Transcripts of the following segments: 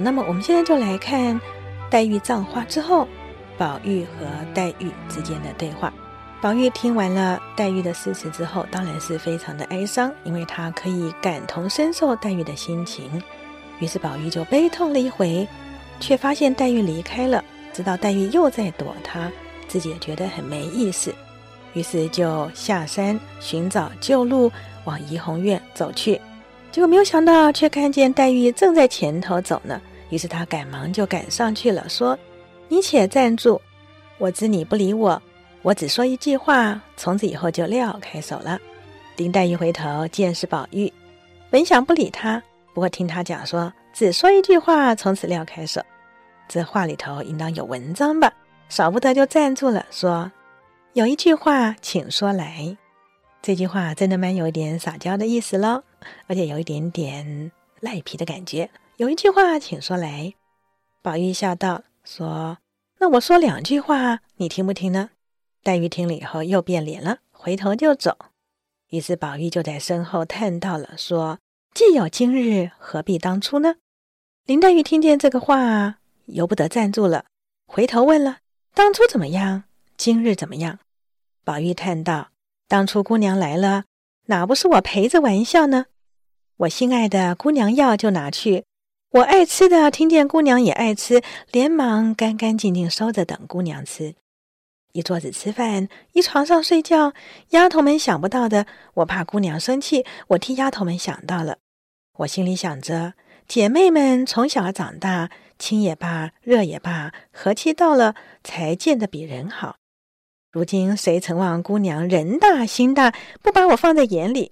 那么我们现在就来看黛玉葬花之后，宝玉和黛玉之间的对话。宝玉听完了黛玉的诗词之后，当然是非常的哀伤，因为他可以感同身受黛玉的心情。于是宝玉就悲痛了一回，却发现黛玉离开了，知道黛玉又在躲他，自己也觉得很没意思，于是就下山寻找旧路往怡红院走去。结果没有想到，却看见黛玉正在前头走呢。于是他赶忙就赶上去了，说：“你且站住，我知你不理我。”我只说一句话，从此以后就撂开手了。林黛玉回头见是宝玉，本想不理他，不过听他讲说只说一句话，从此撂开手，这话里头应当有文章吧，少不得就站住了，说：“有一句话，请说来。”这句话真的蛮有一点撒娇的意思喽，而且有一点点赖皮的感觉。有一句话，请说来。宝玉笑道：“说，那我说两句话，你听不听呢？”黛玉听了以后又变脸了，回头就走。于是宝玉就在身后叹道了，说：“既有今日，何必当初呢？”林黛玉听见这个话，由不得站住了，回头问了：“当初怎么样？今日怎么样？”宝玉叹道：“当初姑娘来了，哪不是我陪着玩笑呢？我心爱的姑娘要就拿去，我爱吃的，听见姑娘也爱吃，连忙干干净净收着等姑娘吃。”一桌子吃饭，一床上睡觉，丫头们想不到的，我怕姑娘生气，我替丫头们想到了。我心里想着，姐妹们从小长大，亲也罢，热也罢，和气到了，才见得比人好。如今谁曾望姑娘人大心大，不把我放在眼里，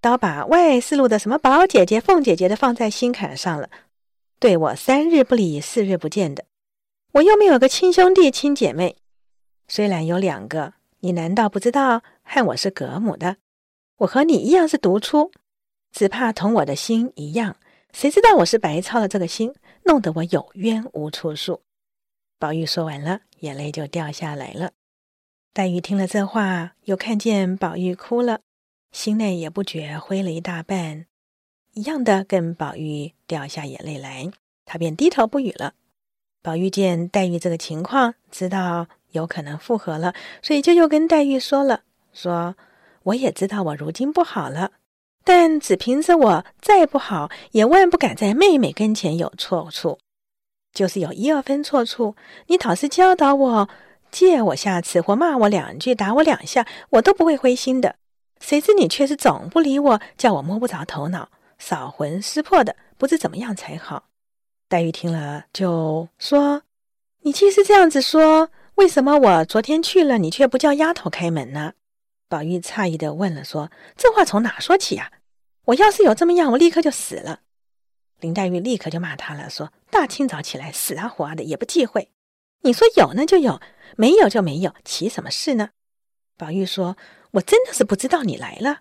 倒把外四路的什么宝姐姐、凤姐姐的放在心坎上了，对我三日不理，四日不见的。我又没有个亲兄弟、亲姐妹。虽然有两个，你难道不知道和我是隔母的？我和你一样是独出，只怕同我的心一样。谁知道我是白操了这个心，弄得我有冤无处诉。宝玉说完了，眼泪就掉下来了。黛玉听了这话，又看见宝玉哭了，心内也不觉灰了一大半，一样的跟宝玉掉下眼泪来，她便低头不语了。宝玉见黛玉这个情况，知道。有可能复合了，所以就又跟黛玉说了：“说我也知道我如今不好了，但只凭着我再不好，也万不敢在妹妹跟前有错处。就是有一二分错处，你倒是教导我，借我下次或骂我两句，打我两下，我都不会灰心的。谁知你却是总不理我，叫我摸不着头脑，扫魂失魄的，不知怎么样才好。”黛玉听了就说：“你既是这样子说。”为什么我昨天去了，你却不叫丫头开门呢？宝玉诧异的问了，说：“这话从哪说起呀？我要是有这么样，我立刻就死了。”林黛玉立刻就骂他了，说：“大清早起来死啊活啊的，也不忌讳。你说有呢就有，没有就没有，起什么事呢？”宝玉说：“我真的是不知道你来了，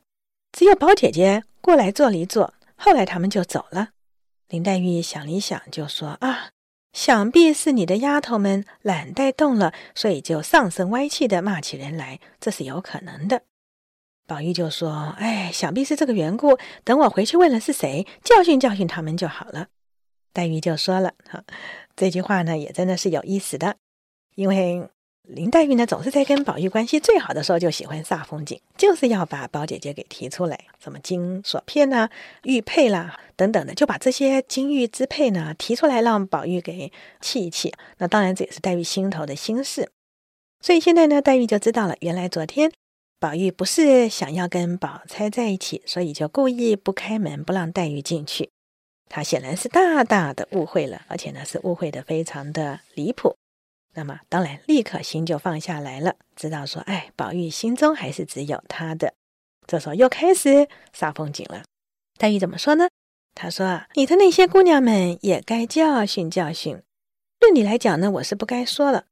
只有宝姐姐过来坐了一坐，后来他们就走了。”林黛玉想了一想，就说：“啊。”想必是你的丫头们懒带动了，所以就上身歪气的骂起人来，这是有可能的。宝玉就说：“哎，想必是这个缘故。等我回去问了是谁，教训教训他们就好了。”黛玉就说了：“哈，这句话呢，也真的是有意思的，因为。”林黛玉呢，总是在跟宝玉关系最好的时候就喜欢煞风景，就是要把宝姐姐给提出来，什么金锁片呐、玉佩啦等等的，就把这些金玉之佩呢提出来，让宝玉给气一气。那当然这也是黛玉心头的心事。所以现在呢，黛玉就知道了，原来昨天宝玉不是想要跟宝钗在一起，所以就故意不开门，不让黛玉进去。他显然是大大的误会了，而且呢是误会的非常的离谱。那么，当然立刻心就放下来了，知道说，哎，宝玉心中还是只有他的。这时候又开始煞风景了。黛玉怎么说呢？她说啊：“你的那些姑娘们也该教训教训。论理来讲呢，我是不该说了。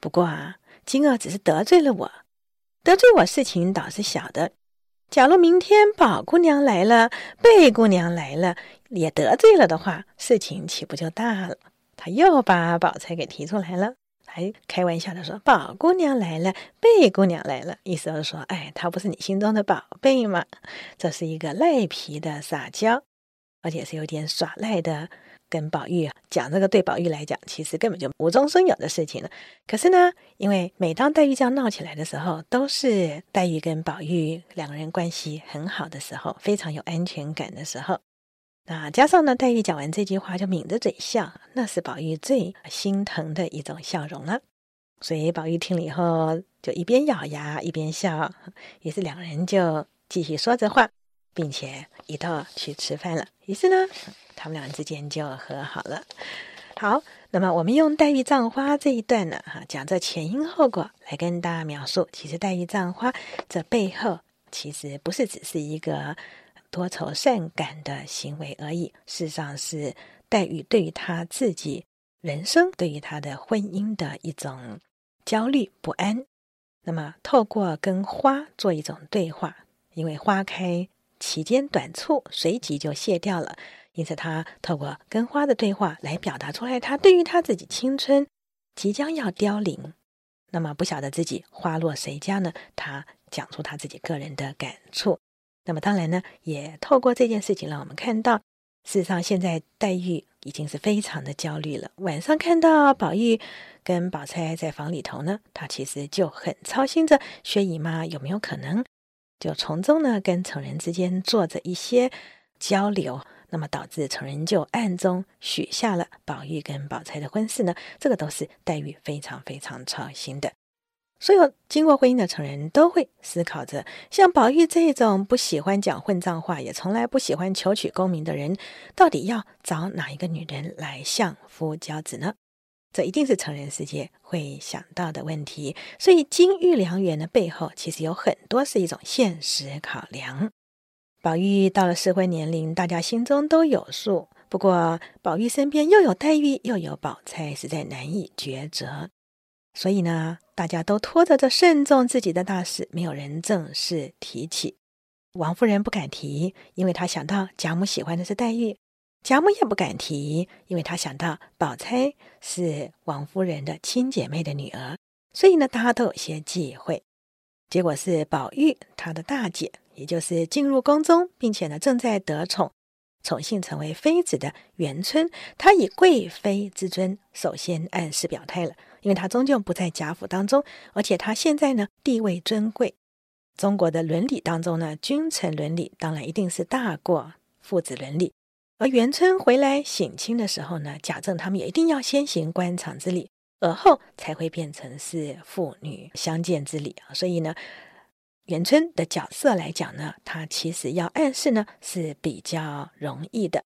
不过啊，今儿只是得罪了我，得罪我事情倒是小的。假如明天宝姑娘来了，贝姑娘来了，也得罪了的话，事情岂不就大了？”他又把宝钗给提出来了。还开玩笑的说：“宝姑娘来了，贝姑娘来了。”意思就是说，哎，她不是你心中的宝贝吗？这是一个赖皮的撒娇，而且是有点耍赖的跟宝玉讲这个，对宝玉来讲，其实根本就无中生有的事情了。可是呢，因为每当黛玉这样闹起来的时候，都是黛玉跟宝玉两个人关系很好的时候，非常有安全感的时候。那加上呢，黛玉讲完这句话就抿着嘴笑，那是宝玉最心疼的一种笑容了。所以宝玉听了以后，就一边咬牙一边笑。于是两人就继续说着话，并且一道去吃饭了。于是呢，他们俩之间就和好了。好，那么我们用黛玉葬花这一段呢，哈，讲这前因后果来跟大家描述。其实黛玉葬花这背后，其实不是只是一个。多愁善感的行为而已，事实上是黛玉对于她自己人生、对于她的婚姻的一种焦虑不安。那么，透过跟花做一种对话，因为花开期间短促，随即就谢掉了，因此她透过跟花的对话来表达出来，她对于她自己青春即将要凋零，那么不晓得自己花落谁家呢？她讲出她自己个人的感触。那么当然呢，也透过这件事情让我们看到，事实上现在黛玉已经是非常的焦虑了。晚上看到宝玉跟宝钗在房里头呢，她其实就很操心着薛姨妈有没有可能就从中呢跟从人之间做着一些交流，那么导致从人就暗中许下了宝玉跟宝钗的婚事呢？这个都是黛玉非常非常操心的。所有经过婚姻的成人都会思考着，像宝玉这种不喜欢讲混账话，也从来不喜欢求取功名的人，到底要找哪一个女人来相夫教子呢？这一定是成人世界会想到的问题。所以金玉良缘的背后，其实有很多是一种现实考量。宝玉到了适婚年龄，大家心中都有数。不过宝玉身边又有黛玉，又有宝钗，实在难以抉择。所以呢，大家都拖着这慎重自己的大事，没有人正式提起。王夫人不敢提，因为她想到贾母喜欢的是黛玉；贾母也不敢提，因为她想到宝钗是王夫人的亲姐妹的女儿。所以呢，大家都有些忌讳。结果是宝玉她的大姐，也就是进入宫中，并且呢正在得宠，宠幸成为妃子的元春，她以贵妃之尊，首先暗示表态了。因为他终究不在贾府当中，而且他现在呢地位尊贵。中国的伦理当中呢，君臣伦理当然一定是大过父子伦理。而元春回来省亲的时候呢，贾政他们也一定要先行官场之礼，而后才会变成是父女相见之礼啊。所以呢，元春的角色来讲呢，他其实要暗示呢是比较容易的。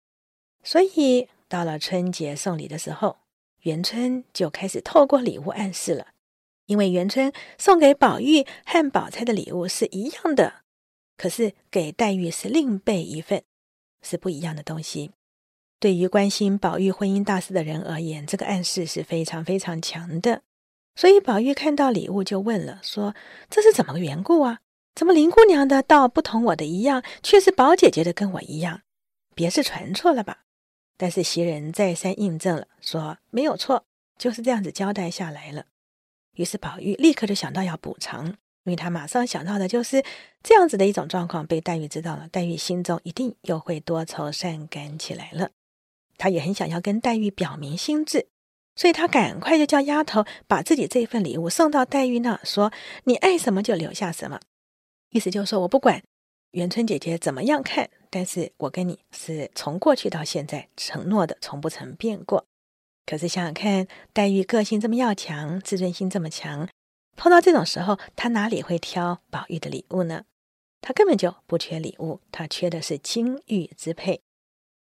所以到了春节送礼的时候。元春就开始透过礼物暗示了，因为元春送给宝玉和宝钗的礼物是一样的，可是给黛玉是另备一份，是不一样的东西。对于关心宝玉婚姻大事的人而言，这个暗示是非常非常强的。所以宝玉看到礼物就问了，说：“这是怎么个缘故啊？怎么林姑娘的倒不同我的一样，却是宝姐姐的跟我一样？别是传错了吧？”但是袭人再三印证了，说没有错，就是这样子交代下来了。于是宝玉立刻就想到要补偿，因为他马上想到的就是这样子的一种状况被黛玉知道了，黛玉心中一定又会多愁善感起来了。他也很想要跟黛玉表明心志，所以他赶快就叫丫头把自己这份礼物送到黛玉那，说你爱什么就留下什么，意思就是说我不管。元春姐姐怎么样看？但是我跟你是从过去到现在承诺的，从不曾变过。可是想想看，黛玉个性这么要强，自尊心这么强，碰到这种时候，她哪里会挑宝玉的礼物呢？她根本就不缺礼物，她缺的是金玉之配。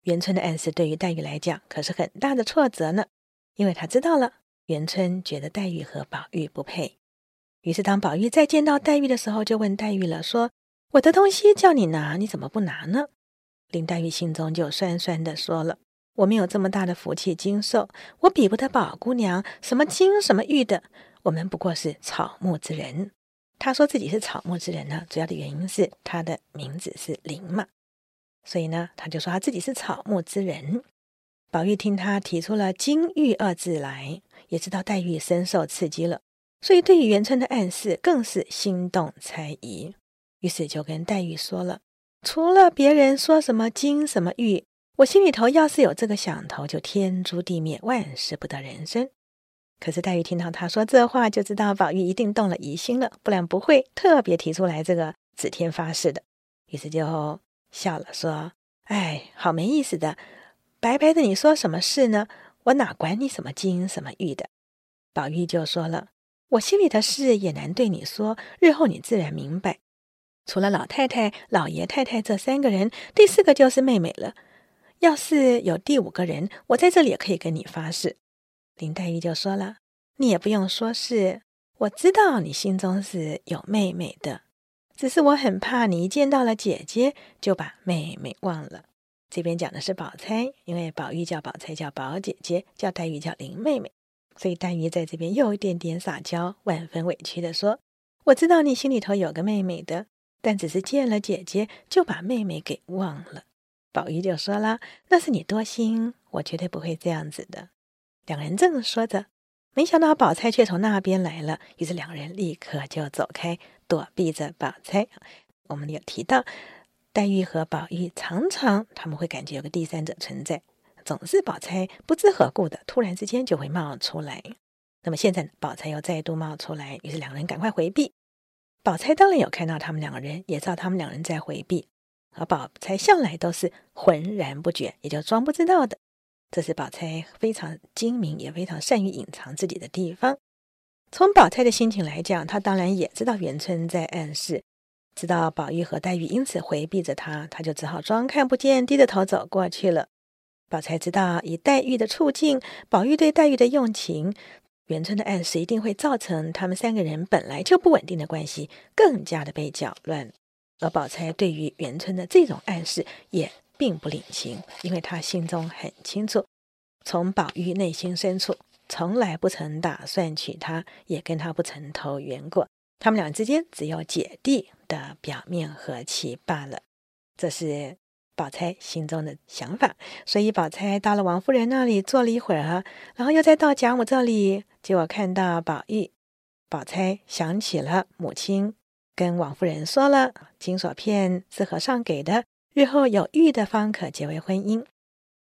元春的暗示对于黛玉来讲可是很大的挫折呢，因为她知道了元春觉得黛玉和宝玉不配。于是当宝玉再见到黛玉的时候，就问黛玉了，说。我的东西叫你拿，你怎么不拿呢？林黛玉心中就酸酸的说了：“我没有这么大的福气经受，我比不得宝姑娘什么金什么玉的。我们不过是草木之人。”她说自己是草木之人呢，主要的原因是她的名字是林嘛，所以呢，她就说她自己是草木之人。宝玉听她提出了“金玉”二字来，也知道黛玉深受刺激了，所以对于元春的暗示更是心动猜疑。于是就跟黛玉说了，除了别人说什么金什么玉，我心里头要是有这个想头，就天诛地灭，万事不得人生。可是黛玉听到他说这话，就知道宝玉一定动了疑心了，不然不会特别提出来这个指天发誓的。于是就笑了，说：“哎，好没意思的，白白的你说什么事呢？我哪管你什么金什么玉的。”宝玉就说了：“我心里的事也难对你说，日后你自然明白。除了老太太、老爷太太这三个人，第四个就是妹妹了。要是有第五个人，我在这里也可以跟你发誓。”林黛玉就说了：“你也不用说是，我知道你心中是有妹妹的，只是我很怕你一见到了姐姐就把妹妹忘了。”这边讲的是宝钗，因为宝玉叫宝钗叫宝姐姐，叫黛玉叫林妹妹，所以黛玉在这边又一点点撒娇，万分委屈地说：“我知道你心里头有个妹妹的，但只是见了姐姐就把妹妹给忘了。”宝玉就说了：“那是你多心，我绝对不会这样子的。”两人正说着，没想到宝钗却从那边来了，于是两人立刻就走开，躲避着宝钗。我们有提到，黛玉和宝玉常常他们会感觉有个第三者存在，总是宝钗不知何故的突然之间就会冒出来。那么现在宝钗又再度冒出来，于是两人赶快回避。宝钗当然有看到他们两个人，也知道他们两人在回避，而宝钗向来都是浑然不觉，也就装不知道的。这是宝钗非常精明，也非常善于隐藏自己的地方。从宝钗的心情来讲，她当然也知道元春在暗示，知道宝玉和黛玉因此回避着她，她就只好装看不见，低着头走过去了。宝钗知道以黛玉的处境，宝玉对黛玉的用情，元春的暗示一定会造成他们三个人本来就不稳定的关系更加的被搅乱。而宝钗对于元春的这种暗示也。并不领情，因为她心中很清楚，从宝玉内心深处从来不曾打算娶她，也跟他不曾投缘过。他们俩之间只有姐弟的表面和气罢了。这是宝钗心中的想法。所以宝钗到了王夫人那里坐了一会儿，然后又再到贾母这里，结果看到宝玉，宝钗想起了母亲跟王夫人说了，金锁片是和尚给的。日后有玉的方可结为婚姻，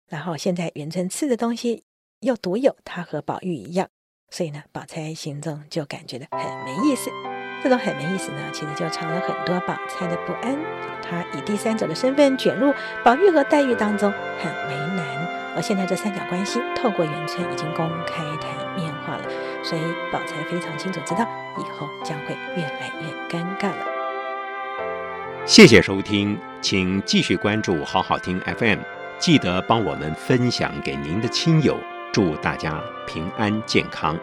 然后现在元春赐的东西又独有他和宝玉一样，所以呢，宝钗心中就感觉的很没意思。这种很没意思呢，其实就藏了很多宝钗的不安。他以第三者的身份卷入宝玉和黛玉当中，很为难。而现在这三角关系透过元春已经公开台面化了，所以宝钗非常清楚知道以后将会越来越尴尬了。谢谢收听，请继续关注好好听 FM，记得帮我们分享给您的亲友，祝大家平安健康。